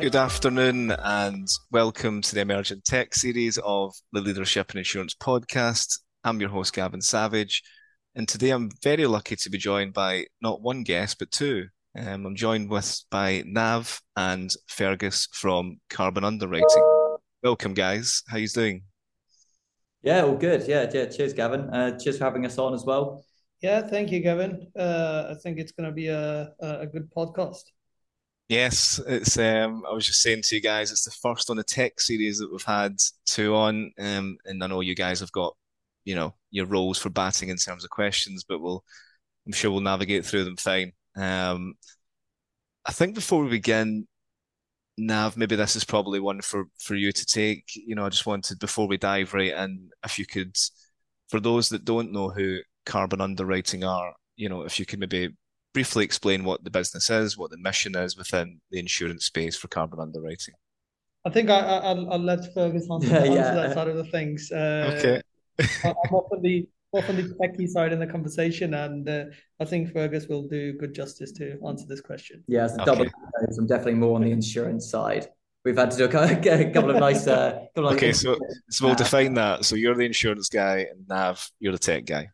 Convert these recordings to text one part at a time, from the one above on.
Good afternoon and welcome to the Emergent Tech series of the Leadership and Insurance podcast. I'm your host, Gavin Savage, and today I'm very lucky to be joined by not one guest, but two. Um, I'm joined with by Nav and Fergus from Carbon Underwriting. Welcome, guys. How you doing? Yeah, all good. Yeah, yeah. Cheers, Gavin. Uh, cheers for having us on as well. Yeah, thank you, Gavin. Uh, I think it's going to be a, a good podcast. Yes, it's. Um, I was just saying to you guys, it's the first on the tech series that we've had two on, um, and I know you guys have got, you know, your roles for batting in terms of questions, but we'll, I'm sure we'll navigate through them fine. Um, I think before we begin, Nav, maybe this is probably one for for you to take. You know, I just wanted before we dive right in, if you could, for those that don't know who Carbon Underwriting are, you know, if you could maybe briefly explain what the business is, what the mission is within the insurance space for carbon underwriting. I think I, will I'll let Fergus answer, yeah, answer yeah. that side of the things. Uh, okay. I'm often the often the techie side in the conversation, and uh, I think Fergus will do good justice to answer this question. Yeah, it's a double. I'm definitely more on the insurance side. We've had to do a couple of nice. Uh, couple of okay, so so we'll define that. So you're the insurance guy, and Nav, you're the tech guy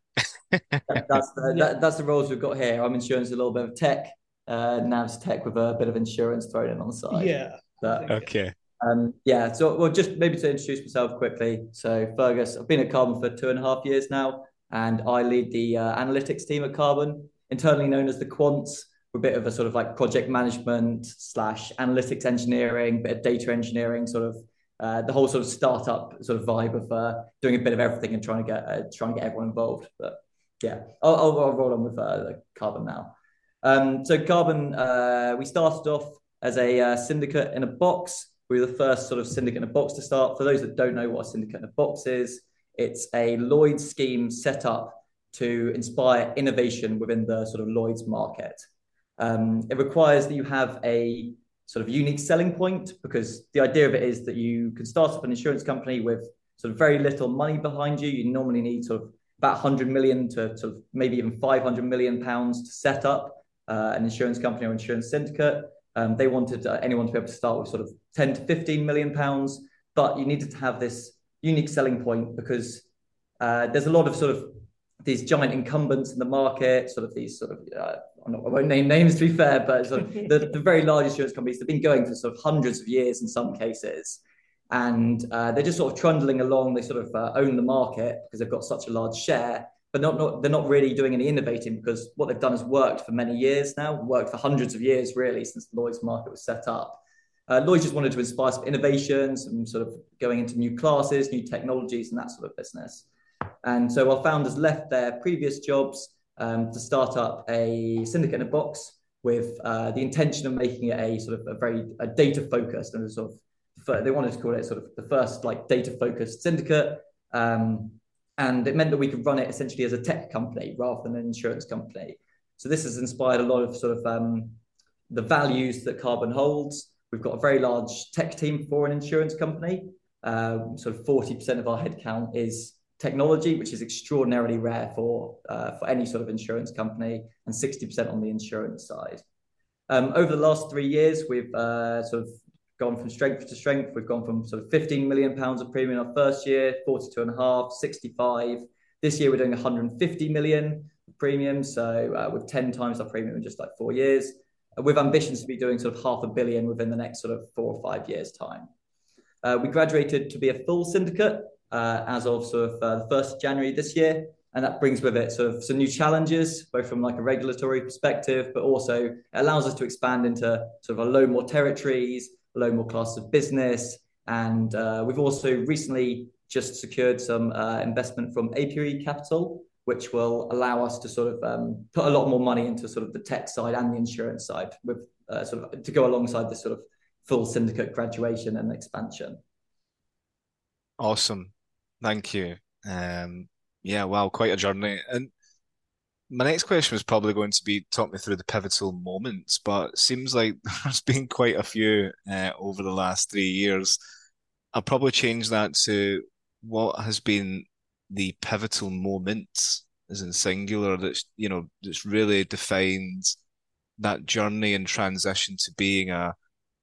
that, that's the, that, that's the roles we've got here. I'm insurance, a little bit of tech. Uh, Nav's tech with a bit of insurance thrown in on the side. Yeah. But, okay. Um, yeah. So, well, just maybe to introduce myself quickly. So, Fergus, I've been at Carbon for two and a half years now, and I lead the uh, analytics team at Carbon, internally known as the Quants. A bit of a sort of like project management slash analytics engineering, bit of data engineering, sort of uh, the whole sort of startup sort of vibe of uh, doing a bit of everything and trying to get uh, trying to get everyone involved. But yeah, I'll, I'll, I'll roll on with uh, carbon now. Um, so carbon, uh, we started off as a uh, syndicate in a box. We were the first sort of syndicate in a box to start. For those that don't know what a syndicate in a box is, it's a Lloyd's scheme set up to inspire innovation within the sort of Lloyd's market. Um, it requires that you have a sort of unique selling point because the idea of it is that you can start up an insurance company with sort of very little money behind you. You normally need sort of about 100 million to sort of maybe even 500 million pounds to set up uh, an insurance company or insurance syndicate. Um, they wanted uh, anyone to be able to start with sort of 10 to 15 million pounds, but you needed to have this unique selling point because uh, there's a lot of sort of these giant incumbents in the market, sort of these sort of uh, not, i won't name names to be fair, but sort of the, the, very large insurance companies have been going for sort of hundreds of years in some cases. And uh, they're just sort of trundling along. They sort of uh, own the market because they've got such a large share, but not, not they're not really doing any innovating because what they've done has worked for many years now, worked for hundreds of years really since the Lloyd's market was set up. Uh, Lloyd's just wanted to inspire some innovations, and sort of going into new classes, new technologies, and that sort of business. And so our founders left their previous jobs um, to start up a syndicate in a box with uh, the intention of making it a sort of a very a data focused and sort of they wanted to call it sort of the first like data focused syndicate. Um, and it meant that we could run it essentially as a tech company rather than an insurance company. So this has inspired a lot of sort of um, the values that Carbon holds. We've got a very large tech team for an insurance company. Um, sort of 40% of our headcount is technology, which is extraordinarily rare for uh, for any sort of insurance company, and 60% on the insurance side. Um, over the last three years, we've uh, sort of gone from strength to strength. We've gone from sort of 15 million pounds of premium our first year, 42 and a half, 65. This year we're doing 150 million premium, so uh, with 10 times our premium in just like four years, uh, with ambitions to be doing sort of half a billion within the next sort of four or five years' time. Uh, we graduated to be a full syndicate uh, as of sort of uh, the 1st of January this year. And that brings with it sort of some new challenges, both from like a regulatory perspective, but also allows us to expand into sort of a load more territories, a load more classes of business. And uh, we've also recently just secured some uh, investment from Apiary Capital, which will allow us to sort of um, put a lot more money into sort of the tech side and the insurance side with uh, sort of to go alongside this sort of full syndicate graduation and expansion. Awesome. Thank you. Um, yeah, wow, quite a journey. And my next question was probably going to be talk me through the pivotal moments, but seems like there's been quite a few uh, over the last three years. I'll probably change that to what has been the pivotal moments, as in singular, that's you know that's really defined that journey and transition to being a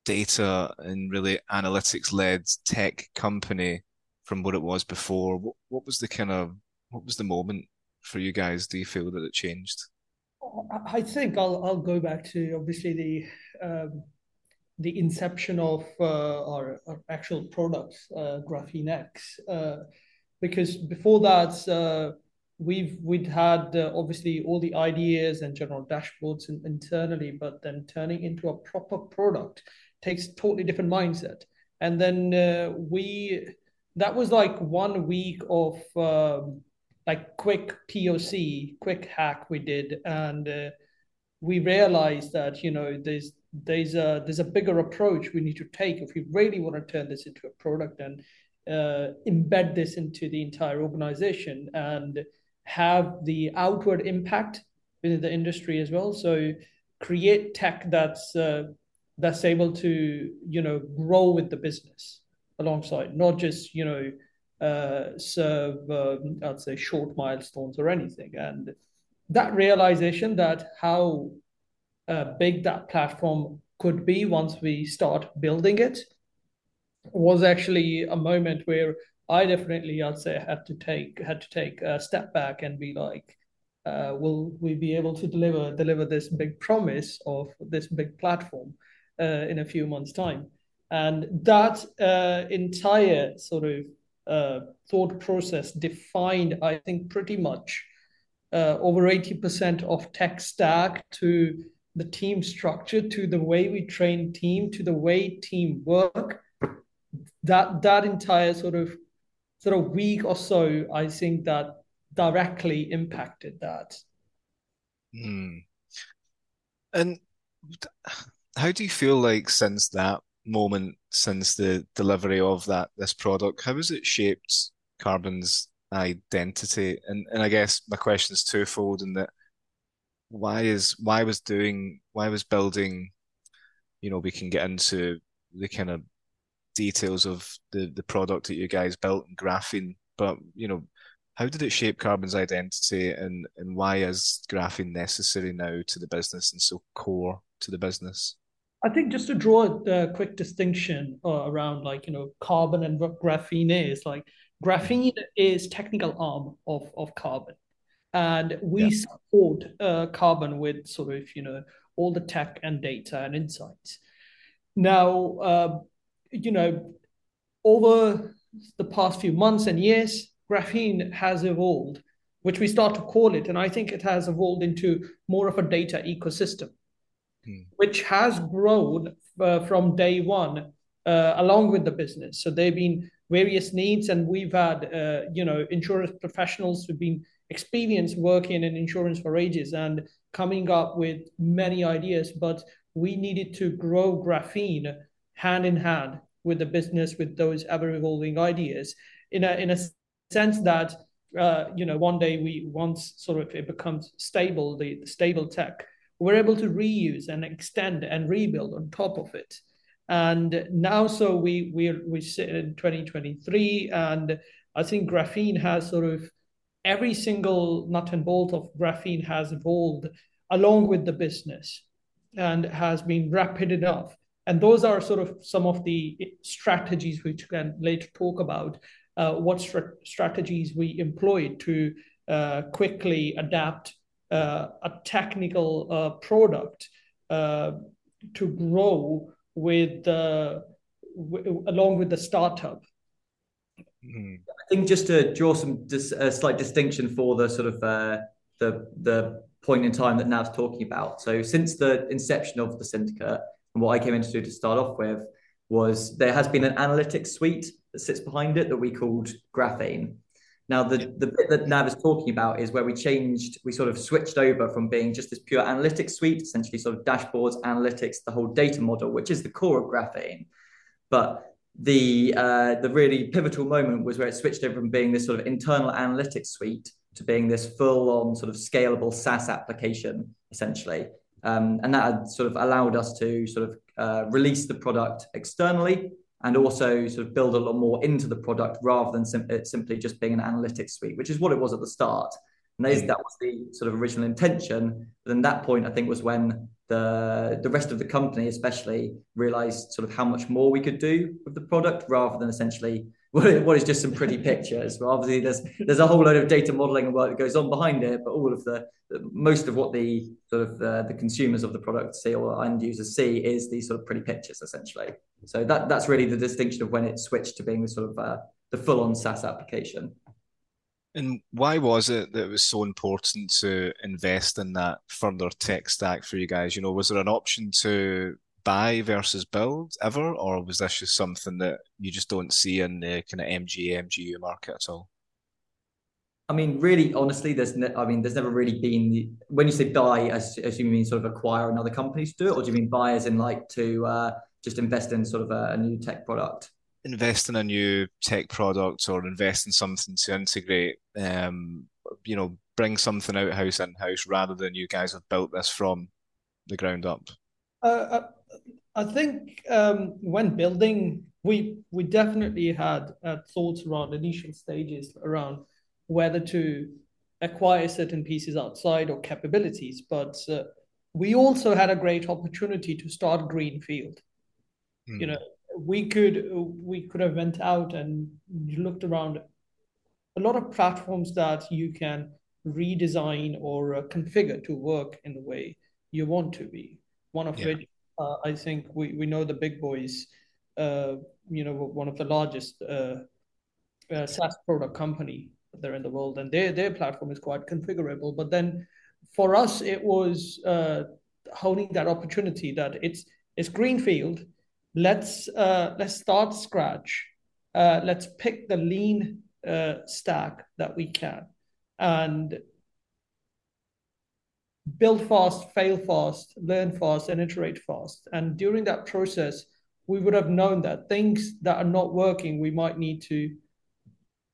data and really analytics led tech company from what it was before. What what was the kind of what was the moment for you guys? Do you feel that it changed? I think I'll I'll go back to obviously the um, the inception of uh, our, our, actual product, uh, Graphene X, uh, because before that uh, we've we'd had uh, obviously all the ideas and general dashboards in, internally, but then turning into a proper product takes totally different mindset. And then uh, we that was like one week of um, like quick POC, quick hack we did, and uh, we realized that you know there's there's a there's a bigger approach we need to take if we really want to turn this into a product and uh, embed this into the entire organization and have the outward impact within the industry as well. So create tech that's uh, that's able to you know grow with the business alongside, not just you know uh, serve um, I'd say short milestones or anything. And that realization that how uh, big that platform could be once we start building it was actually a moment where I definitely, I'd say, had to take had to take a step back and be like, uh, will we be able to deliver deliver this big promise of this big platform uh, in a few months' time? And that uh, entire sort of uh, thought process defined, I think, pretty much uh, over eighty percent of tech stack to the team structure, to the way we train team, to the way team work. That that entire sort of sort of week or so, I think that directly impacted that. Hmm. And how do you feel like since that moment, since the delivery of that this product, how has it shaped Carbon's identity? And and I guess my question is twofold in that why is why was doing why was building, you know, we can get into the kind of details of the the product that you guys built and graphene, but you know, how did it shape Carbon's identity, and and why is graphene necessary now to the business and so core to the business? I think just to draw a quick distinction uh, around like you know carbon and what graphene is like graphene is technical arm of of carbon and we yeah. support uh, carbon with sort of you know all the tech and data and insights now uh, you know, over the past few months and years, graphene has evolved, which we start to call it. And I think it has evolved into more of a data ecosystem, hmm. which has grown uh, from day one uh, along with the business. So there have been various needs, and we've had, uh, you know, insurance professionals who've been experienced working in insurance for ages and coming up with many ideas. But we needed to grow graphene hand in hand with the business with those ever evolving ideas in a in a sense that uh, you know one day we once sort of it becomes stable the, the stable tech we're able to reuse and extend and rebuild on top of it and now so we we we sit in 2023 and i think graphene has sort of every single nut and bolt of graphene has evolved along with the business and has been rapid enough and those are sort of some of the strategies which we can later talk about. Uh, what strategies we employed to uh, quickly adapt a technical uh, product uh, to grow with w- along with the startup. Mm. I think just to draw some dis- a slight distinction for the sort of uh, the the point in time that Nav's talking about. So since the inception of the syndicate, and what I came in to do to start off with was there has been an analytics suite that sits behind it that we called Graphene. Now, the, the bit that Nav is talking about is where we changed, we sort of switched over from being just this pure analytics suite, essentially sort of dashboards, analytics, the whole data model, which is the core of Graphene. But the uh, the really pivotal moment was where it switched over from being this sort of internal analytics suite to being this full on sort of scalable SaaS application, essentially. Um, and that sort of allowed us to sort of uh, release the product externally and also sort of build a lot more into the product rather than sim- it simply just being an analytics suite, which is what it was at the start. And that, is, mm. that was the sort of original intention. But then that point, I think, was when the the rest of the company, especially, realized sort of how much more we could do with the product rather than essentially what is just some pretty pictures. But obviously, there's there's a whole load of data modeling and work that goes on behind it. But all of the most of what the sort of uh, the consumers of the product see or end users see is these sort of pretty pictures essentially. So that that's really the distinction of when it switched to being the sort of uh, the full on SaaS application. And why was it that it was so important to invest in that further tech stack for you guys? You know, was there an option to buy versus build ever, or was this just something that you just don't see in the kind of MGA MGU market at all? I mean, really, honestly, there's ne- I mean, there's never really been the, when you say buy, as, as you mean sort of acquire another company to do it, or do you mean buy as in like to uh, just invest in sort of a, a new tech product? Invest in a new tech product or invest in something to integrate, um, you know, bring something out house in house rather than you guys have built this from the ground up. Uh, uh I think um, when building, we we definitely had uh, thoughts around initial stages around whether to acquire certain pieces outside or capabilities, but uh, we also had a great opportunity to start greenfield. Mm. You know, we could we could have went out and looked around a lot of platforms that you can redesign or uh, configure to work in the way you want to be. One of yeah. which uh, I think we, we know the big boys, uh, you know, one of the largest uh, uh SaaS product company there in the world, and their their platform is quite configurable. But then for us, it was uh, holding that opportunity that it's it's greenfield. Let's uh, let's start scratch. let's pick the lean stack that we can, and build fast, fail fast, learn fast, and iterate fast. And during that process, we would have known that things that are not working, we might need to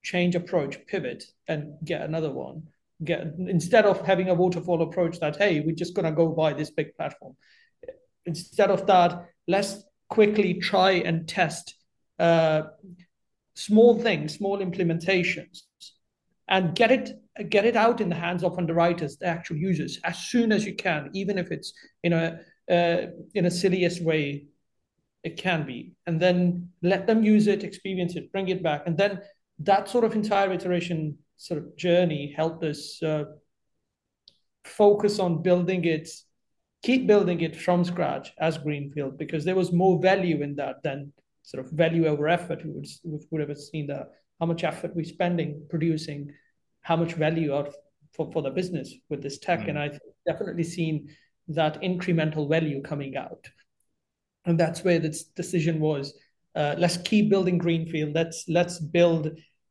change approach, pivot, and get another one. Get instead of having a waterfall approach that hey, we're just gonna go buy this big platform. Instead of that, let's quickly try and test uh, small things, small implementations, and get it get it out in the hands of underwriters, the actual users, as soon as you can, even if it's in a uh, in a silliest way it can be, and then let them use it, experience it, bring it back, and then that sort of entire iteration sort of journey helped us uh, focus on building it, keep building it from scratch as greenfield, because there was more value in that than sort of value over effort. We would we would have seen that how much effort we're spending producing how much value out for, for the business with this tech. Mm. And I've definitely seen that incremental value coming out. And that's where this decision was. Uh, let's keep building greenfield. Let's let's build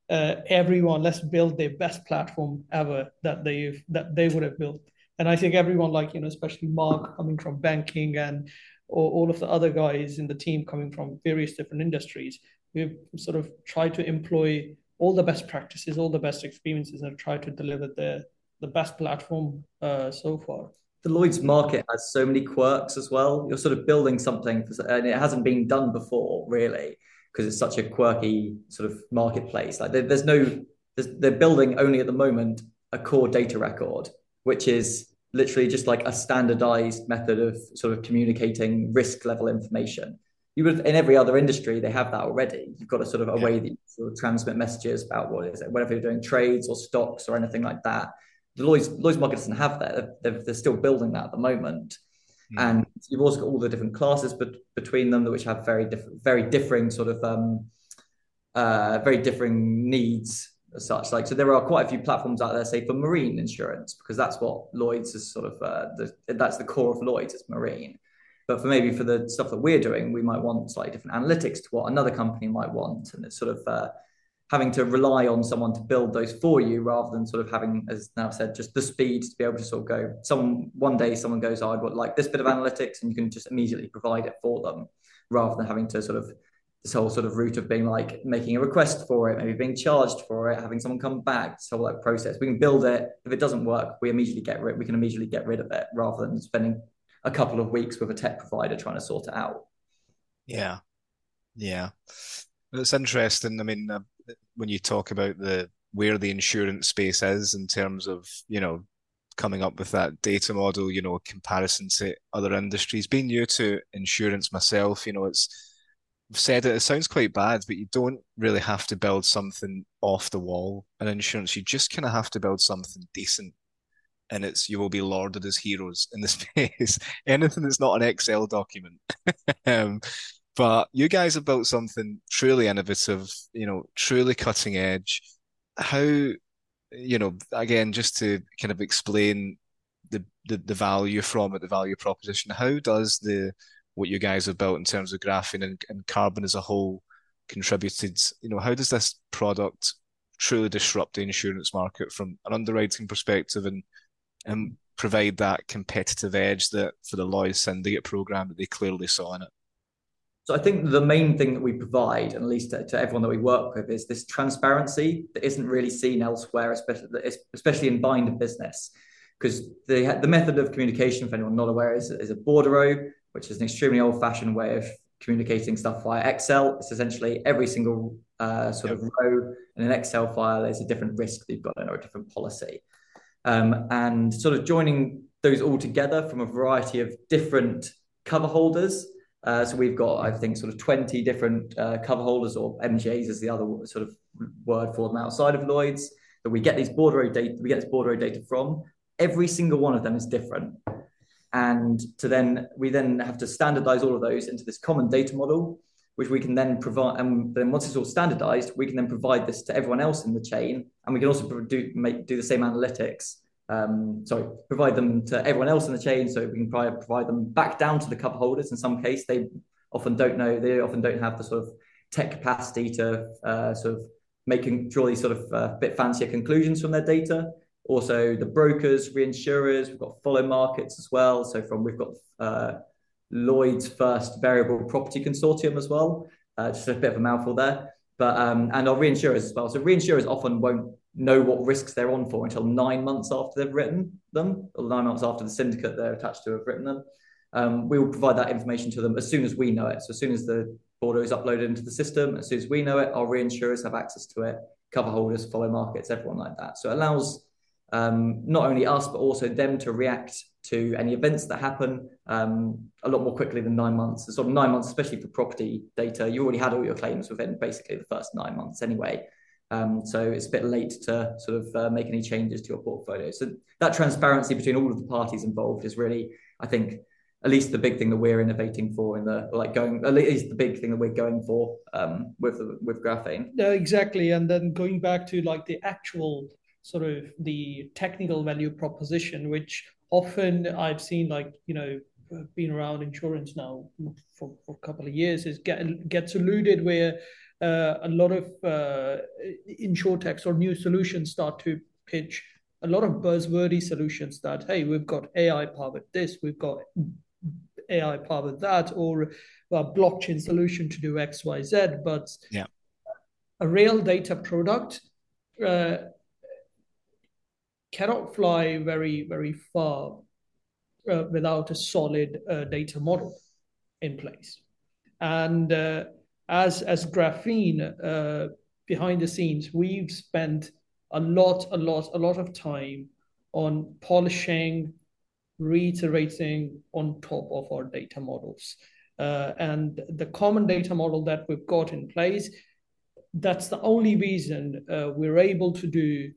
uh, everyone. Let's build their best platform ever that they've that they would have built. And I think everyone, like you know, especially Mark coming from banking and or all of the other guys in the team coming from various different industries, we've sort of tried to employ all the best practices, all the best experiences, and try to deliver the the best platform uh, so far. The Lloyd's market has so many quirks as well. You're sort of building something, for, and it hasn't been done before, really, because it's such a quirky sort of marketplace. Like there, there's no, there's, they're building only at the moment a core data record, which is literally just like a standardized method of sort of communicating risk level information you would in every other industry they have that already. You've got a sort of a yeah. way that you sort of transmit messages about what is it, whatever you're doing, trades or stocks or anything like that. The Lloyd's Lloyd's market doesn't have that. They're, they're still building that at the moment. Mm. And you've also got all the different classes but between them which have very different, very differing sort of um, uh, very differing needs as such. Like so, there are quite a few platforms out there, say for marine insurance, because that's what Lloyd's is sort of uh, the, that's the core of Lloyd's. It's marine. But for maybe for the stuff that we're doing, we might want slightly different analytics to what another company might want, and it's sort of uh, having to rely on someone to build those for you rather than sort of having, as Nav said, just the speed to be able to sort of go. Some one day someone goes, oh, I'd like this bit of analytics, and you can just immediately provide it for them, rather than having to sort of this whole sort of route of being like making a request for it, maybe being charged for it, having someone come back, this whole like process. We can build it. If it doesn't work, we immediately get rid. We can immediately get rid of it rather than spending a couple of weeks with a tech provider trying to sort it out. Yeah, yeah, it's interesting. I mean, uh, when you talk about the where the insurance space is in terms of, you know, coming up with that data model, you know, comparison to other industries. Being new to insurance myself, you know, it's I've said it, it sounds quite bad, but you don't really have to build something off the wall in insurance. You just kind of have to build something decent. And it's you will be lauded as heroes in the space. Anything that's not an Excel document. um, but you guys have built something truly innovative, you know, truly cutting edge. How, you know, again, just to kind of explain the the, the value from it, the value proposition, how does the what you guys have built in terms of graphene and, and carbon as a whole contributed, you know, how does this product truly disrupt the insurance market from an underwriting perspective and and provide that competitive edge that for the Lloyd's syndicate program that they clearly saw in it? So I think the main thing that we provide, at least to, to, everyone that we work with, is this transparency that isn't really seen elsewhere, especially especially in binder business. Because the the method of communication, for anyone not aware, is, is a bordereau, which is an extremely old-fashioned way of communicating stuff via Excel. It's essentially every single uh, sort yep. of row in an Excel file is a different risk that you've got in or a different policy. Um, and sort of joining those all together from a variety of different cover holders uh, so we've got, I think, sort of 20 different uh, cover holders, or MGAs is the other sort of word for them outside of Lloyd's, that we get these bordereau data, we get this bordereau data from. Every single one of them is different. And to then we then have to standardize all of those into this common data model, which we can then provide. And then once it's all standardized, we can then provide this to everyone else in the chain, and we can also do make do the same analytics um, sorry, provide them to everyone else in the chain. So we can provide, them back down to the cover holders. In some case, they often don't know, they often don't have the sort of tech capacity to uh, sort of making draw these sort of uh, bit fancier conclusions from their data. Also, the brokers, reinsurers, we've got follow markets as well. So from we've got uh, Lloyd's first variable property consortium as well. Uh, just a bit of a mouthful there, but um, and our reinsurers as well. So reinsurers often won't know what risks they're on for until nine months after they've written them, or nine months after the syndicate they're attached to have written them. Um, we will provide that information to them as soon as we know it. So as soon as the border is uploaded into the system, as soon as we know it, our reinsurers have access to it, cover holders, follow markets, everyone like that. So it allows um, not only us, but also them to react to any events that happen um, a lot more quickly than nine months. So sort of nine months, especially for property data, you already had all your claims within basically the first nine months anyway. Um, so it's a bit late to sort of uh, make any changes to your portfolio. So that transparency between all of the parties involved is really, I think, at least the big thing that we're innovating for in the like going at least the big thing that we're going for um, with with graphene. No, exactly. And then going back to like the actual sort of the technical value proposition, which often I've seen like you know been around insurance now for, for a couple of years is get, gets alluded where uh, a lot of uh, insurtechs or new solutions start to pitch a lot of buzzwordy solutions that hey we've got AI powered this we've got AI powered that or a blockchain solution to do X Y Z but yeah. a real data product uh, cannot fly very very far uh, without a solid uh, data model in place and uh, as as graphene uh, behind the scenes, we've spent a lot, a lot, a lot of time on polishing, reiterating on top of our data models. Uh, and the common data model that we've got in place, that's the only reason uh, we're able to do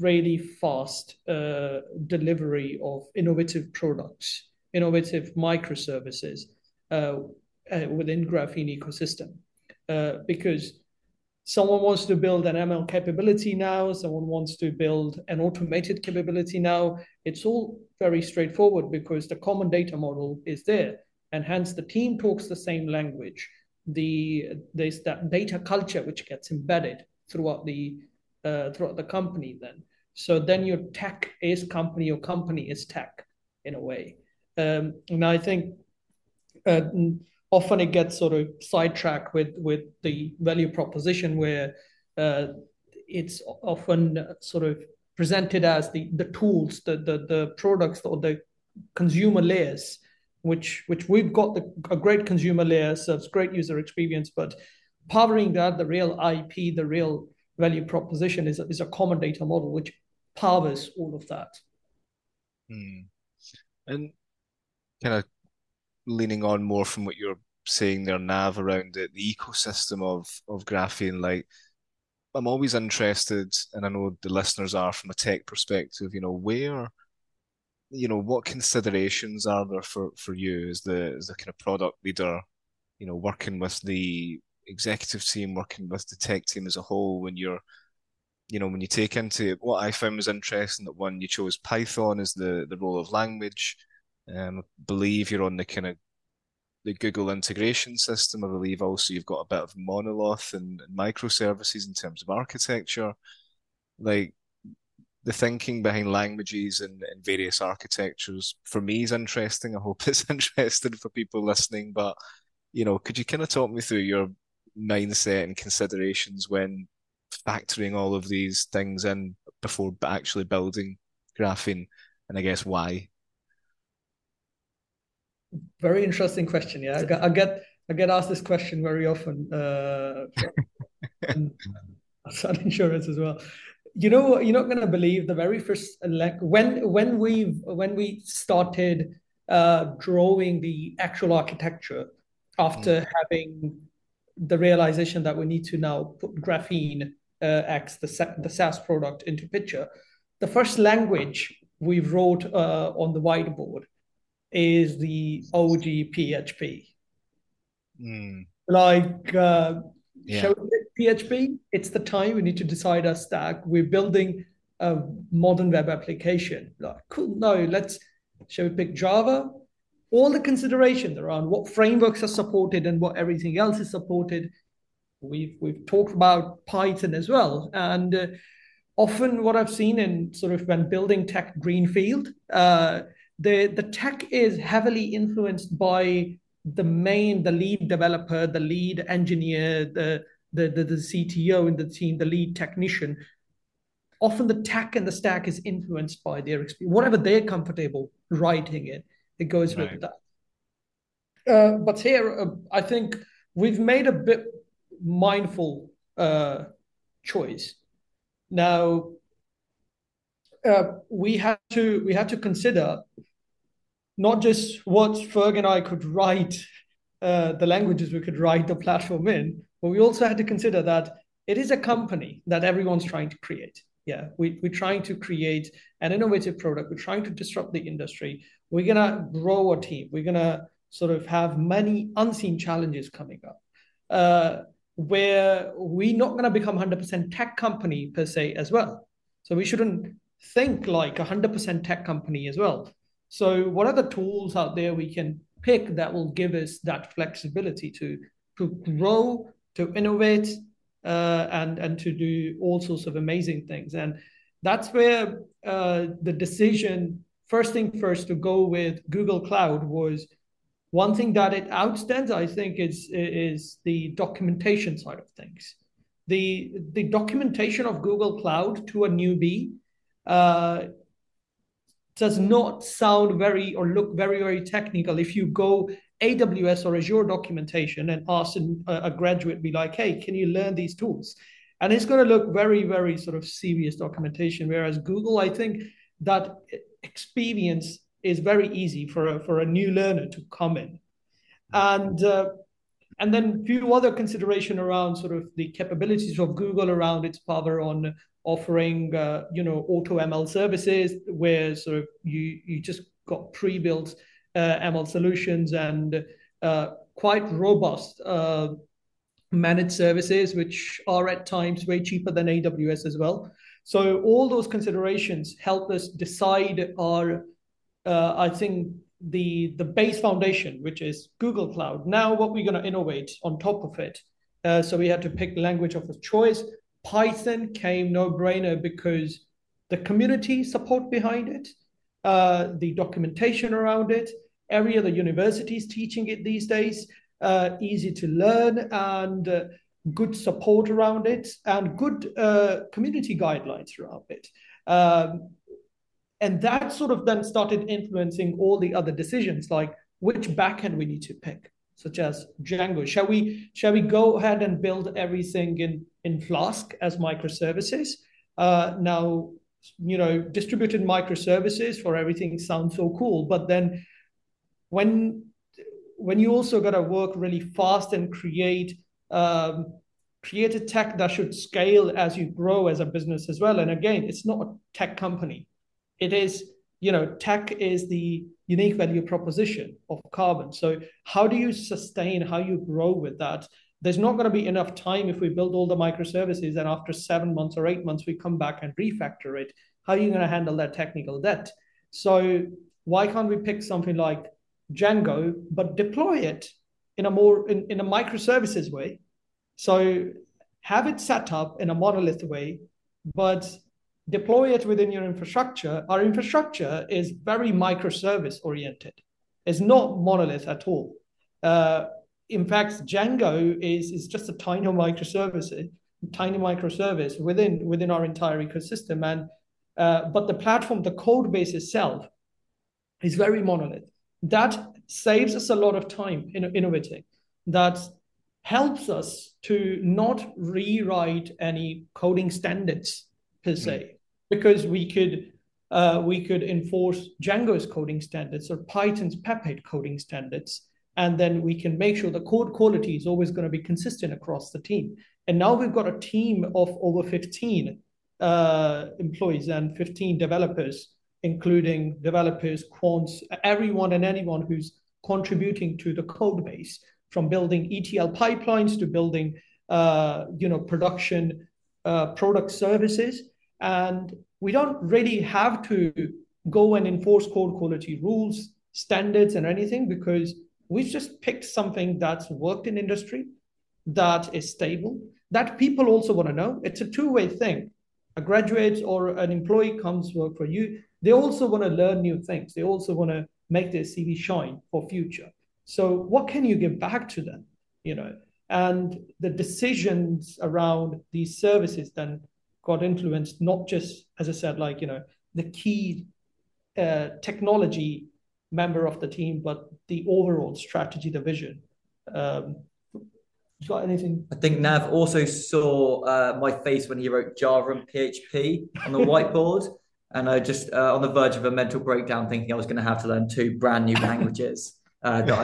really fast uh, delivery of innovative products, innovative microservices. Uh, uh, within graphene ecosystem uh, because someone wants to build an ml capability now someone wants to build an automated capability now it's all very straightforward because the common data model is there and hence the team talks the same language the there's that data culture which gets embedded throughout the uh, throughout the company then. So then your tech is company your company is tech in a way. Um, and i think uh, often it gets sort of sidetracked with with the value proposition where uh, it's often sort of presented as the the tools the the, the products or the consumer layers which which we've got the, a great consumer layer serves great user experience but powering that the real ip the real value proposition is, is a common data model which powers all of that. Hmm. And kind of leaning on more from what you're saying there, Nav, around the ecosystem of of graphene, like I'm always interested, and I know the listeners are from a tech perspective, you know, where, you know, what considerations are there for, for you as the as the kind of product leader, you know, working with the executive team, working with the tech team as a whole, when you're, you know, when you take into what I found was interesting that one you chose Python as the the role of language. Um, I believe you're on the kind of the Google integration system. I believe also you've got a bit of monolith and, and microservices in terms of architecture. Like the thinking behind languages and, and various architectures for me is interesting. I hope it's interesting for people listening. But you know, could you kind of talk me through your mindset and considerations when factoring all of these things in before actually building graphene, and I guess why? Very interesting question. Yeah, I get I get, I get asked this question very often. Uh, Sun insurance as well. You know, you're not going to believe the very first like when when we when we started uh, drawing the actual architecture after mm. having the realization that we need to now put graphene uh, X the the SaaS product into picture. The first language we wrote uh, on the whiteboard is the OG PHP. Mm. Like, uh, yeah. PHP? It's the time we need to decide our stack. We're building a modern web application. Like, cool. No, let's shall we pick Java? All the considerations around what frameworks are supported and what everything else is supported. We've we've talked about Python as well, and uh, often what I've seen in sort of when building tech greenfield, uh, the the tech is heavily influenced by the main the lead developer the lead engineer the the, the, the cto in the team the lead technician. Often the tech and the stack is influenced by their experience whatever they're comfortable writing it it goes right. with that uh, but here uh, i think we've made a bit mindful uh, choice now uh, we had to we had to consider not just what Ferg and I could write, uh, the languages we could write the platform in, but we also had to consider that it is a company that everyone's trying to create. Yeah, we, we're trying to create an innovative product. We're trying to disrupt the industry. We're gonna grow a team. We're gonna sort of have many unseen challenges coming up. Uh, where we're not going to become 100% tech company per se as well. So we shouldn't think like a 100% tech company as well. So what are the tools out there we can pick that will give us that flexibility to to grow, to innovate, uh, and and to do all sorts of amazing things. And that's where uh, the decision, first thing first, to go with Google Cloud was one thing that it outstands. I think is is the documentation side of things. The the documentation of Google Cloud to a newbie uh, does not sound very or look very very technical if you go aws or azure documentation and ask a, graduate be like hey can you learn these tools? And it's going to look very very sort of serious documentation whereas google i think that experience is very easy for a, for a new learner to come in. And uh, and then a few other consideration around sort of the capabilities of google around its power on offering uh, you know auto ML services where sort of you you just got pre-built ML solutions and uh, quite robust uh, managed services which are at times way cheaper than AWS as well. So all those considerations help us decide our uh, I think the the base foundation which is Google Cloud. Now what we're going to innovate on top of it. Uh, so we had to pick language of choice Python came no brainer because the community support behind it, uh, the documentation around it, every other university is teaching it these days, uh, easy to learn and uh, good support around it and good uh, community guidelines around it. Um, and that sort of then started influencing all the other decisions, like which backend we need to pick, such as Django. Shall we shall we go ahead and build everything in in Flask as microservices. Uh, now, you know, distributed microservices for everything sounds so cool, but then when when you also got to work really fast and create um, create a tech that should scale as you grow as a business as well. And again, it's not a tech company. It is, you know, tech is the unique value proposition of carbon. So how do you sustain how you grow with that? There's not going to be enough time if we build all the microservices and after seven months or eight months we come back and refactor it. How are you going to handle that technical debt? So why can't we pick something like Django, but deploy it in a more in, in a microservices way? So have it set up in a monolith way, but deploy it within your infrastructure. Our infrastructure is very microservice oriented. It's not monolith at all. Uh, in fact, Django is, is just a tiny microservice, tiny microservice within within our entire ecosystem. And uh, but the platform, the code base itself, is very monolith. That saves us a lot of time in innovating. That helps us to not rewrite any coding standards per se, mm. because we could uh, we could enforce Django's coding standards or Python's PEP8 coding standards, and then we can make sure the code quality is always going to be consistent across the team. And now we've got a team of over 15 uh, employees and 15 developers, including developers, quants, everyone and anyone who's contributing to the code base from building ETL pipelines to building, uh, you know, production uh, product services. And we don't really have to go and enforce code quality rules, standards, and anything because we've just picked something that's worked in industry, that is stable, that people also want to know. It's a two-way thing. A graduate or an employee comes work for you. They also want to learn new things. They also want to make their CV shine for future. So what can you give back to them? You know, and the decisions around these services then got influenced not just, as I said, like you know, the key uh, technology member of the team, but the overall strategy, the vision. Um, you got anything? I think Nav also saw uh, my face when he wrote Java and PHP on the whiteboard. and I just uh, on the verge of a mental breakdown, thinking I was going to have to learn two brand new languages uh, that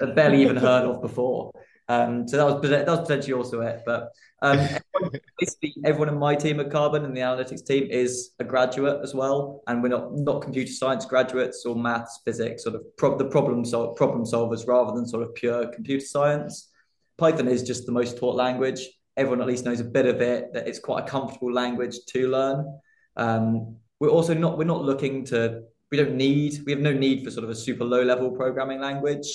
I'd barely even heard of before. Um, so that was that was potentially also it. But um, everyone, basically, everyone in my team at Carbon and the analytics team is a graduate as well, and we're not not computer science graduates or maths, physics, sort of pro- the problem sol- problem solvers rather than sort of pure computer science. Python is just the most taught language. Everyone at least knows a bit of it. That it's quite a comfortable language to learn. Um, we're also not we're not looking to we don't need we have no need for sort of a super low level programming language.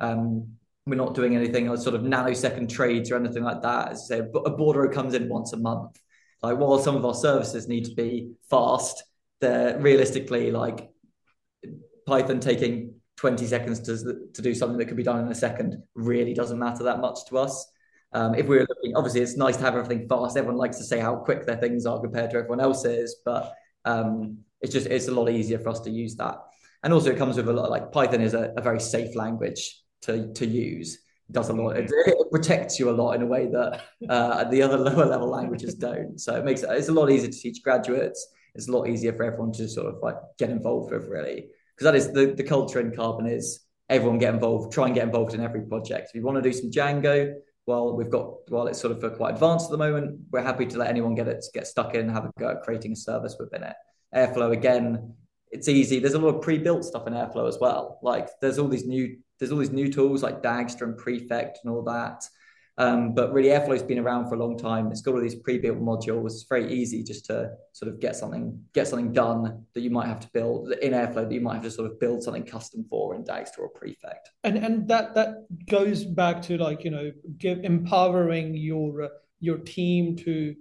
Um, we're not doing anything like sort of nanosecond trades or anything like that. As I say, a bordereau comes in once a month. Like while some of our services need to be fast, they're realistically like Python taking 20 seconds to, to do something that could be done in a second really doesn't matter that much to us. Um, if we were looking, obviously, it's nice to have everything fast. Everyone likes to say how quick their things are compared to everyone else's, but um, it's just it's a lot easier for us to use that. And also, it comes with a lot like Python is a, a very safe language to to use. It does a lot. It, it, protects you a lot in a way that uh, the other lower level languages don't. So it makes it, it's a lot easier to teach graduates. It's a lot easier for everyone to sort of like get involved with really because that is the the culture in Carbon is everyone get involved. Try and get involved in every project. If you want to do some Django, well, we've got while it's sort of uh, quite advanced at the moment, we're happy to let anyone get it get stuck in have a go at creating a service within it. Airflow again, it's easy. There's a lot of pre-built stuff in Airflow as well. Like there's all these new there's all these new tools like Dagster and Prefect and all that. Um, but really, Airflow's been around for a long time. It's got all these pre-built modules. It's very easy just to sort of get something get something done that you might have to build in Airflow that you might have to sort of build something custom for in Dagster or Prefect. And and that that goes back to like you know give empowering your uh, your team to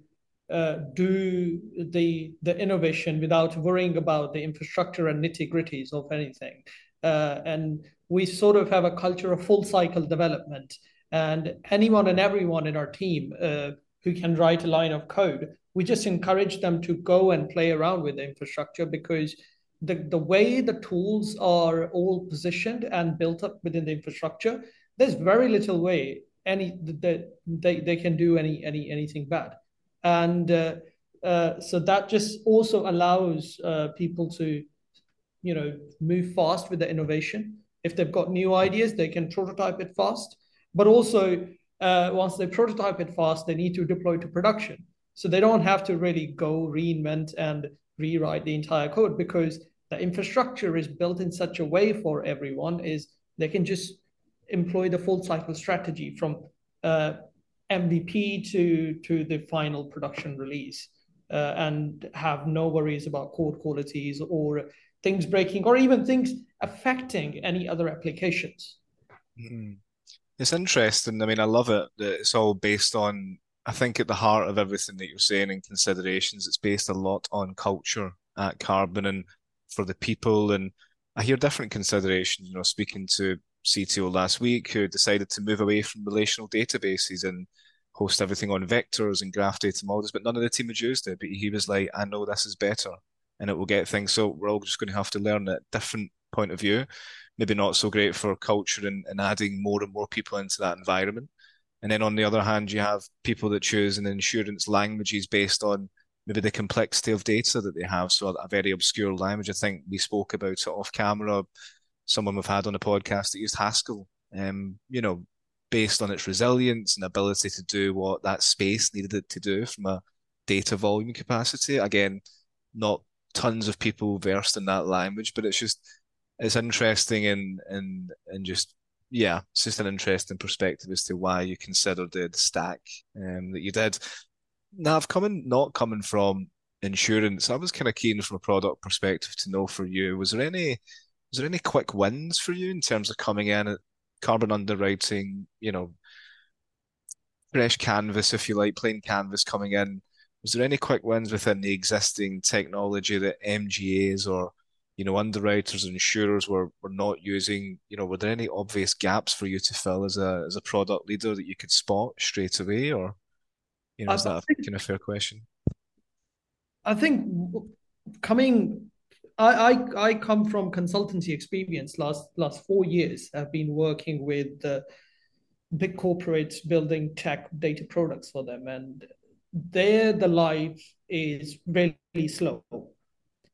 uh, do the the innovation without worrying about the infrastructure and nitty gritties of anything. Uh, and we sort of have a culture of full cycle development. And anyone and everyone in our team uh, who can write a line of code, we just encourage them to go and play around with the infrastructure because the, the way the tools are all positioned and built up within the infrastructure, there's very little way any that they, they can do any any anything bad. And uh, uh, so that just also allows uh, people to you know move fast with the innovation. If they've got new ideas they can prototype it fast but also uh, once they prototype it fast they need to deploy to production so they don't have to really go reinvent and rewrite the entire code because the infrastructure is built in such a way for everyone is they can just employ the full cycle strategy from uh, MVP to to the final production release, uh, and have no worries about code qualities or things breaking or even things affecting any other applications. Mm-hmm. It's interesting. I mean, I love it that it's all based on. I think at the heart of everything that you're saying and considerations, it's based a lot on culture at Carbon and for the people. And I hear different considerations. You know, speaking to CTO last week who decided to move away from relational databases and host everything on vectors and graph data models, but none of the team had used it. But he was like, I know this is better and it will get things. So we're all just going to have to learn a different point of view. Maybe not so great for culture and, and adding more and more people into that environment. And then on the other hand, you have people that choose an insurance languages based on maybe the complexity of data that they have. So a very obscure language. I think we spoke about it off camera someone we've had on the podcast that used Haskell, um, you know, based on its resilience and ability to do what that space needed it to do from a data volume capacity. Again, not tons of people versed in that language, but it's just it's interesting and and and just yeah, it's just an interesting perspective as to why you considered the, the stack um, that you did. Now, I've coming not coming from insurance, I was kind of keen from a product perspective to know for you, was there any is there any quick wins for you in terms of coming in at carbon underwriting, you know, fresh canvas, if you like, plain canvas coming in? Was there any quick wins within the existing technology that MGAs or, you know, underwriters and insurers were, were not using? You know, were there any obvious gaps for you to fill as a as a product leader that you could spot straight away? Or, you know, is that think, a kind of fair question? I think coming I, I, I come from consultancy experience. Last last four years, I've been working with uh, big corporates building tech data products for them, and there the life is really slow.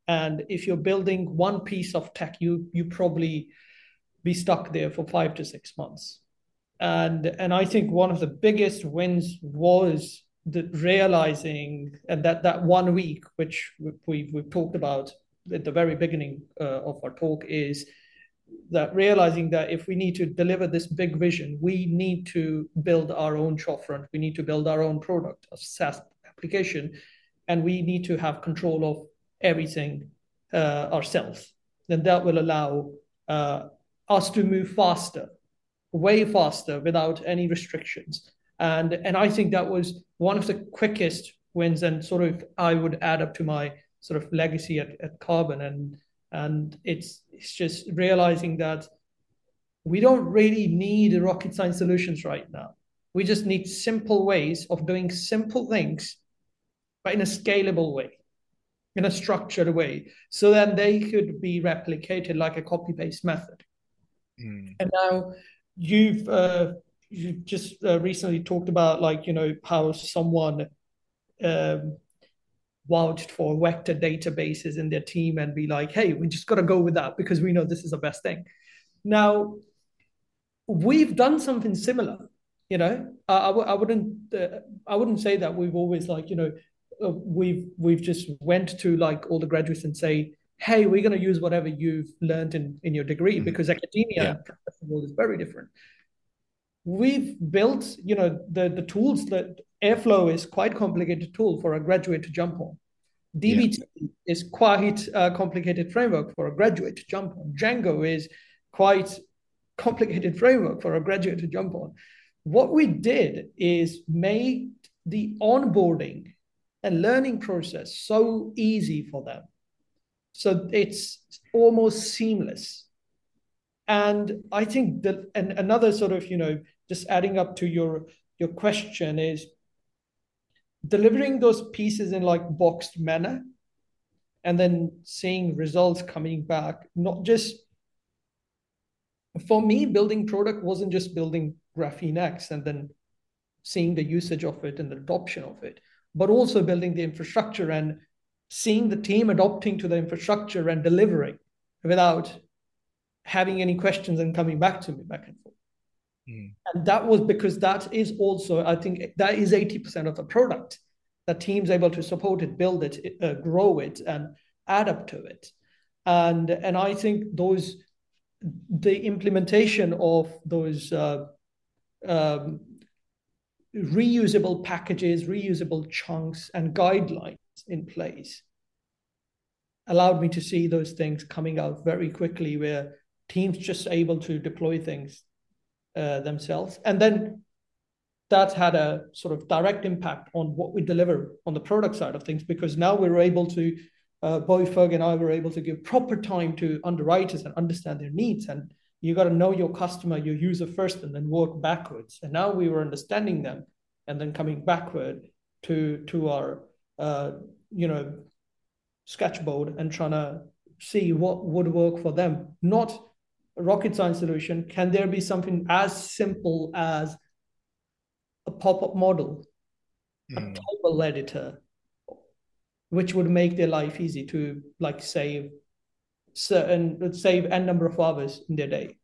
And if you're building one piece of tech, you you probably be stuck there for five to six months. And and I think one of the biggest wins was the realizing and that that one week, which we've we've talked about at the very beginning uh, of our talk is that realizing that if we need to deliver this big vision, we need to build our own shopfront, we need to build our own product, a SaaS application, and we need to have control of everything uh, ourselves. Then that will allow uh, us to move faster, way faster, without any restrictions. And and I think that was one of the quickest wins, and sort of I would add up to my sort of legacy at, at Carbon, and and it's it's just realizing that we don't really need rocket science solutions right now. We just need simple ways of doing simple things, but in a scalable way, in a structured way, so then they could be replicated like a copy paste method. Mm. And now you've uh, you just uh, recently talked about like you know how someone um, vouched for vector databases in their team and be like, hey, we just got to go with that because we know this is the best thing. Now, we've done something similar. You know, I I, w- I wouldn't uh, I wouldn't say that we've always like you know uh, we've we've just went to like all the graduates and say, hey, we're going to use whatever you've learned in in your degree mm-hmm. because academia yeah. is very different. We've built, you know, the the tools that Airflow is quite complicated tool for a graduate to jump on. DBT yeah. is quite a complicated framework for a graduate to jump on. Django is quite complicated framework for a graduate to jump on. What we did is made the onboarding and learning process so easy for them. So it's almost seamless. And I think that and another sort of, you know, just adding up to your your question is delivering those pieces in like boxed manner and then seeing results coming back not just for me, building product wasn't just building Graphene X and then seeing the usage of it and the adoption of it, but also building the infrastructure and seeing the team adopting to the infrastructure and delivering without having any questions and coming back to me back and forth. Mm. And that was because that is also, I think, that is 80% of the product. The team's able to support it, build it, uh, grow it, and add up to it. And and I think those the implementation of those uh, um, reusable packages, reusable chunks, and guidelines in place allowed me to see those things coming out very quickly where teams just able to deploy things uh, themselves and then that had a sort of direct impact on what we deliver on the product side of things because now we're able to uh, both Ferg and I were able to give proper time to underwriters and understand their needs. And you got to know your customer, your user first, and then work backwards. And now we were understanding them and then coming backward to to our uh, you know sketchboard and trying to see what would work for them. Not a rocket science solution. Can there be something as simple as a pop-up model, mm. a hmm. table editor, which would make their life easy to like save certain save n number of hours in their day.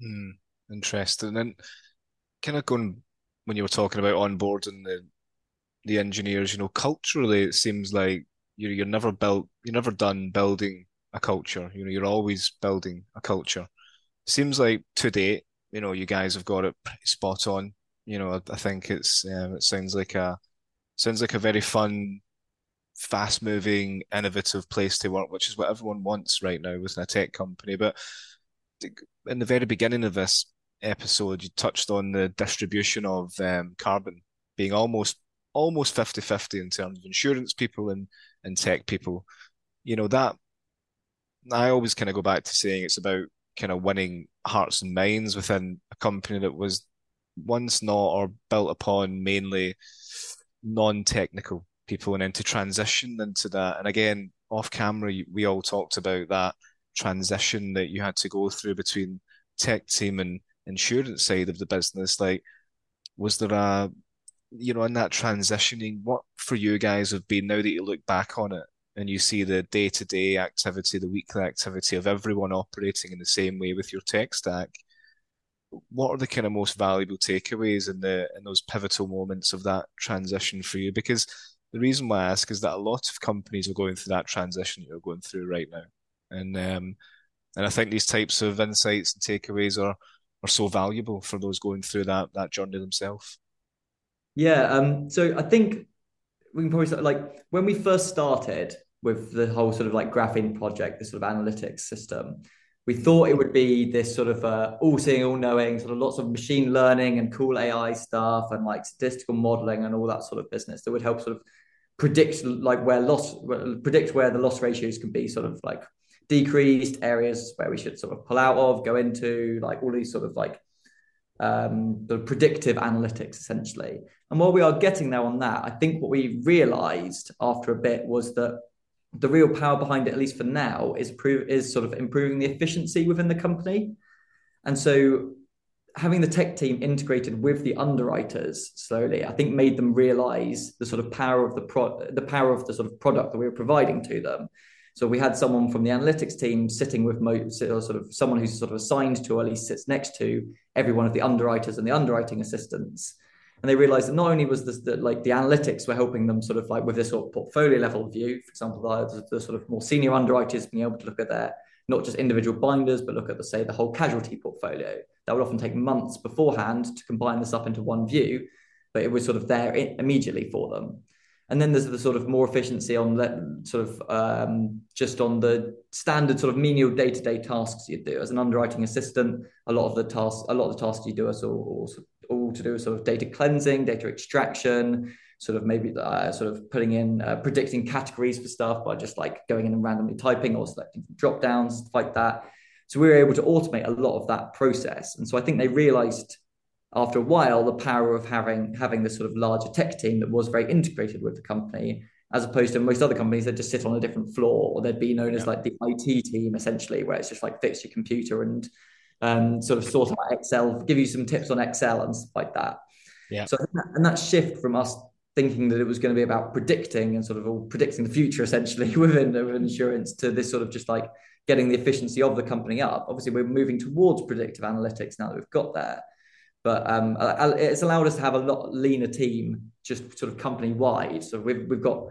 Hmm, interesting. And kind of going when you were talking about onboarding the the engineers, you know, culturally it seems like you're you're never built, you're never done building a culture. You know, you're always building a culture. Seems like to date, you know, you guys have got it spot on. You know, I, I think it's um, it sounds like a sounds like a very fun fast moving, innovative place to work, which is what everyone wants right now within a tech company. But in the very beginning of this episode, you touched on the distribution of um, carbon being almost almost 50-50 in terms of insurance people and, and tech people. You know, that I always kind of go back to saying it's about kind of winning hearts and minds within a company that was once not or built upon mainly non-technical people and then to transition into that. And again, off camera, we all talked about that transition that you had to go through between tech team and insurance side of the business. Like, was there a, you know, in that transitioning, what for you guys have been now that you look back on it and you see the day to day activity, the weekly activity of everyone operating in the same way with your tech stack? What are the kind of most valuable takeaways in the in those pivotal moments of that transition for you? Because the reason why I ask is that a lot of companies are going through that transition that you're going through right now, and um, and I think these types of insights and takeaways are are so valuable for those going through that that journey themselves. Yeah, um, so I think we can probably start, like when we first started with the whole sort of like graphene project, this sort of analytics system. We thought it would be this sort of uh, all seeing, all knowing, sort of lots of machine learning and cool AI stuff and like statistical modeling and all that sort of business that would help sort of predict like where loss predict where the loss ratios can be sort of like decreased areas where we should sort of pull out of go into like all these sort of like um, the predictive analytics essentially. And while we are getting there on that i think what we realized after a bit was that the real power behind it at least for now is prove is sort of improving the efficiency within the company. And so having the tech team integrated with the underwriters slowly, I think made them realize the sort of power of the pro- the power of the sort of product that we were providing to them. So we had someone from the analytics team sitting with mo- sort of someone who's sort of assigned to or at least sits next to every one of the underwriters and the underwriting assistants. And they realized that not only was this the, like the analytics were helping them sort of like with this sort of portfolio level view, for example, the, the sort of more senior underwriters being able to look at their not just individual binders, but look at the say the whole casualty portfolio. That would often take months beforehand to combine this up into one view, but it was sort of there immediately for them. And then there's the sort of more efficiency on that sort of um, just on the standard sort of menial day-to-day tasks you do as an underwriting assistant. A lot of the tasks, a lot of the tasks you do are all, all, all to do with sort of data cleansing, data extraction, sort of maybe uh, sort of putting in uh, predicting categories for stuff by just like going in and randomly typing or selecting drop downs like that so we were able to automate a lot of that process and so i think they realized after a while the power of having having this sort of larger tech team that was very integrated with the company as opposed to most other companies that just sit on a different floor, or they'd be known yeah. as like the IT team essentially, where it's just like fix your computer and um, sort of sort out Excel, give you some tips on Excel and stuff like that. Yeah. So and that shift from us thinking that it was going to be about predicting and sort of all predicting the future essentially within, insurance to this sort of just like getting the efficiency of the company up. Obviously, we're moving towards predictive analytics now that we've got there. But um, it's allowed us to have a lot leaner team, just sort of company wide. So we've we've got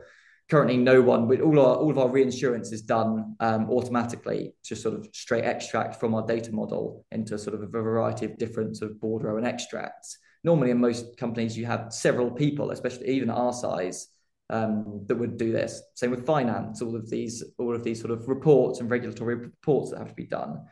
currently no one. With all our all of our reinsurance is done um, automatically, just sort of straight extract from our data model into sort of a variety of different sort of bordereau and extracts. Normally, in most companies, you have several people, especially even our size, um, that would do this. Same with finance. All of these all of these sort of reports and regulatory reports that have to be done.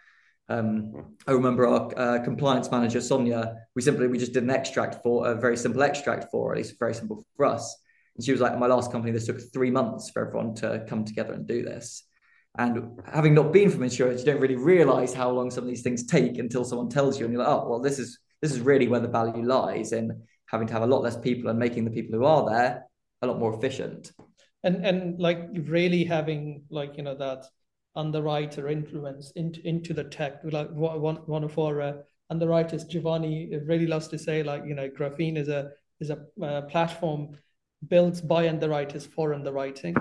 Um, I remember our uh, compliance manager Sonia. We simply we just did an extract for a very simple extract for, at least very simple for us. And she was like, "My last company, this took three months for everyone to come together and do this." And having not been from insurance, you don't really realize how long some of these things take until someone tells you, and you're like, "Oh, well, this is this is really where the value lies in having to have a lot less people and making the people who are there a lot more efficient." And and like really having like you know that underwriter influence into into the tech. Like one one of our uh, underwriters, Giovanni, really loves to say like you know Graphene is a is a uh, platform built by underwriters for underwriting,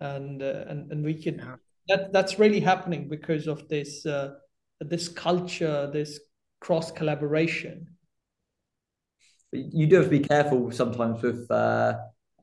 and uh, and and we could yeah. that that's really happening because of this uh, this culture, this cross collaboration. You do have to be careful sometimes with uh,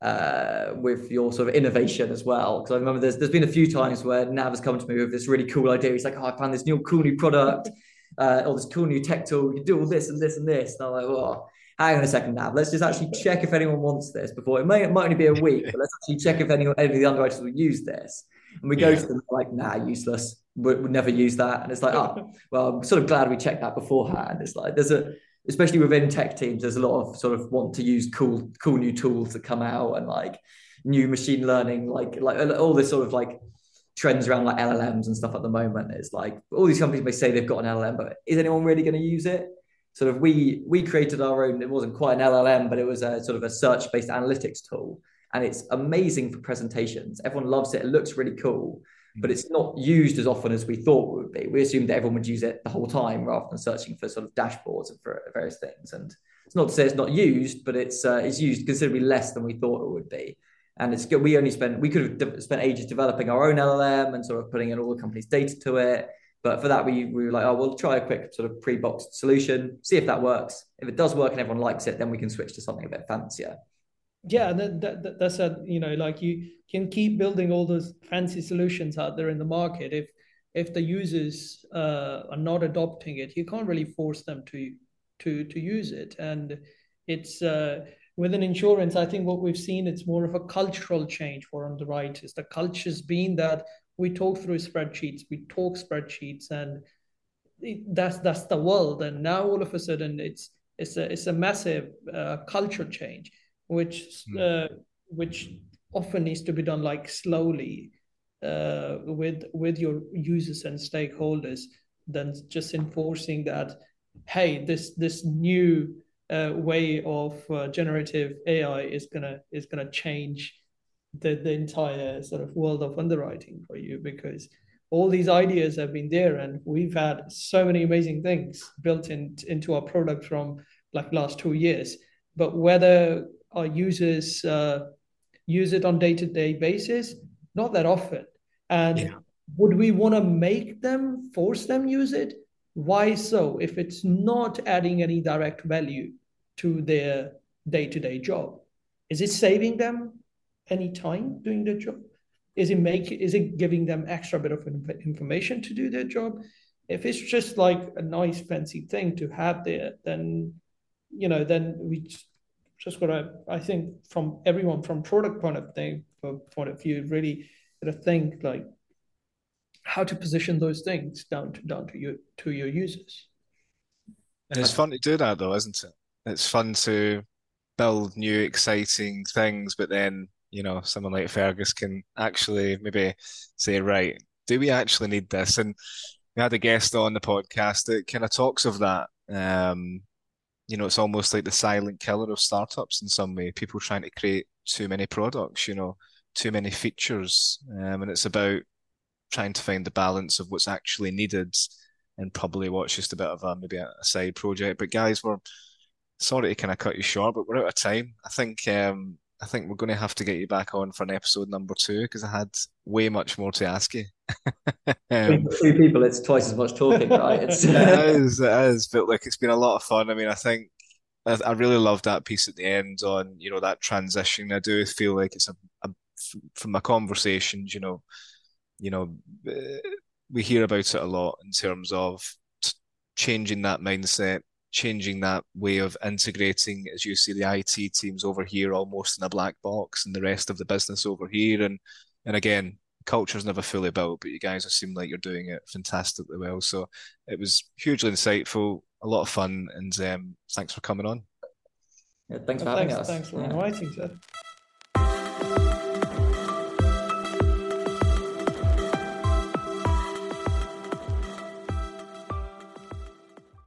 uh, with your sort of innovation as well. Because I remember there's there's been a few times where Nav has come to me with this really cool idea. He's like, "Oh, I found this new cool new product, uh, or this cool new tech tool. You do all this and this and this." And I'm like, "Oh, hang on a second, Nav. Let's just actually check if anyone wants this before. It may it might only be a week, but let's actually check if anyone any of the underwriters will use this." And we go to them like, "Nah, useless. We would never use that." And it's like, "Oh, well, I'm sort of glad we checked that beforehand." It's like there's a especially within tech teams, there's a lot of sort of want to use cool, cool new tools that come out and like new machine learning, like like all this sort of like trends around like LLMs and stuff at the moment. It's like all these companies may say they've got an LLM, but is anyone really going to use it? Sort of we we created our own. It wasn't quite an LLM, but it was a sort of a search based analytics tool, and it's amazing for presentations. Everyone loves it. It looks really cool but it's not used as often as we thought it would be. We assumed that everyone would use it the whole time rather than searching for sort of dashboards and for various things. And it's not to say it's not used, but it's uh, it's used considerably less than we thought it would be. And it's good. We only spent we could have de- spent ages developing our own LLM and sort of putting in all the company's data to it. But for that, we, we were like, oh, we'll try a quick sort of pre-boxed solution, see if that works. If it does work and everyone likes it, then we can switch to something a bit fancier yeah that, that, that's a you know like you can keep building all those fancy solutions out there in the market if if the users uh, are not adopting it. You can't really force them to to to use it. And it's uh, within insurance i think what we've seen it's more of a cultural change for underwriters. The right, it's the culture's been that we talk through spreadsheets we talk spreadsheets and that's that's the world. And now all of a sudden it's it's a it's a massive uh, culture change which hmm. uh, which often needs to be done like slowly uh, with with your users and stakeholders than just enforcing that hey this this new uh, way of uh, generative AI is gonna is gonna change the the entire sort of world of underwriting for you because all these ideas have been there and we've had so many amazing things built in, into our product from like last two years but whether our users uh, use it on day-to-day basis? Not that often. And yeah. would we want to make them force them use it? Why so if it's not adding any direct value to their day-to-day job? Is it saving them any time doing their job? Is it make is it giving them extra bit of information to do their job? If it's just like a nice fancy thing to have there then you know then we just got to, I think, from everyone from product point of thing, point of view, really to think like how to position those things down to down to your to your users. And it's fun to do that though, isn't it? It's fun to build new exciting things, but then you know someone like Fergus can actually maybe say, right, do we actually need this? And we had a guest on the podcast that kind of talks of that. Um, you know, it's almost like the silent killer of startups in some way. People trying to create too many products, you know, too many features, um, and it's about trying to find the balance of what's actually needed and probably what's just a bit of a maybe a, side project. But guys, we're sorry to kind of cut you short, but we're out of time. I think um, I think we're going to have to get you back on for an episode number two because I had way much more to ask you. um, three people, it's twice as much talking, right? It's... it is, it is. But like, it's been a lot of fun. I mean, I think I, I really loved that piece at the end on you know that transition. I do feel like it's a, a from my conversations, you know, you know, uh, we hear about it a lot in terms of changing that mindset, changing that way of integrating, as you see, the IT teams over here almost in a black box, and the rest of the business over here. And and again, culture's never fully built, but you guys seem like you're doing it fantastically well. So it was hugely insightful, a lot of fun, and um, thanks for coming on. Yeah, thanks for having thanks, us. Thanks for yeah. inviting, sir.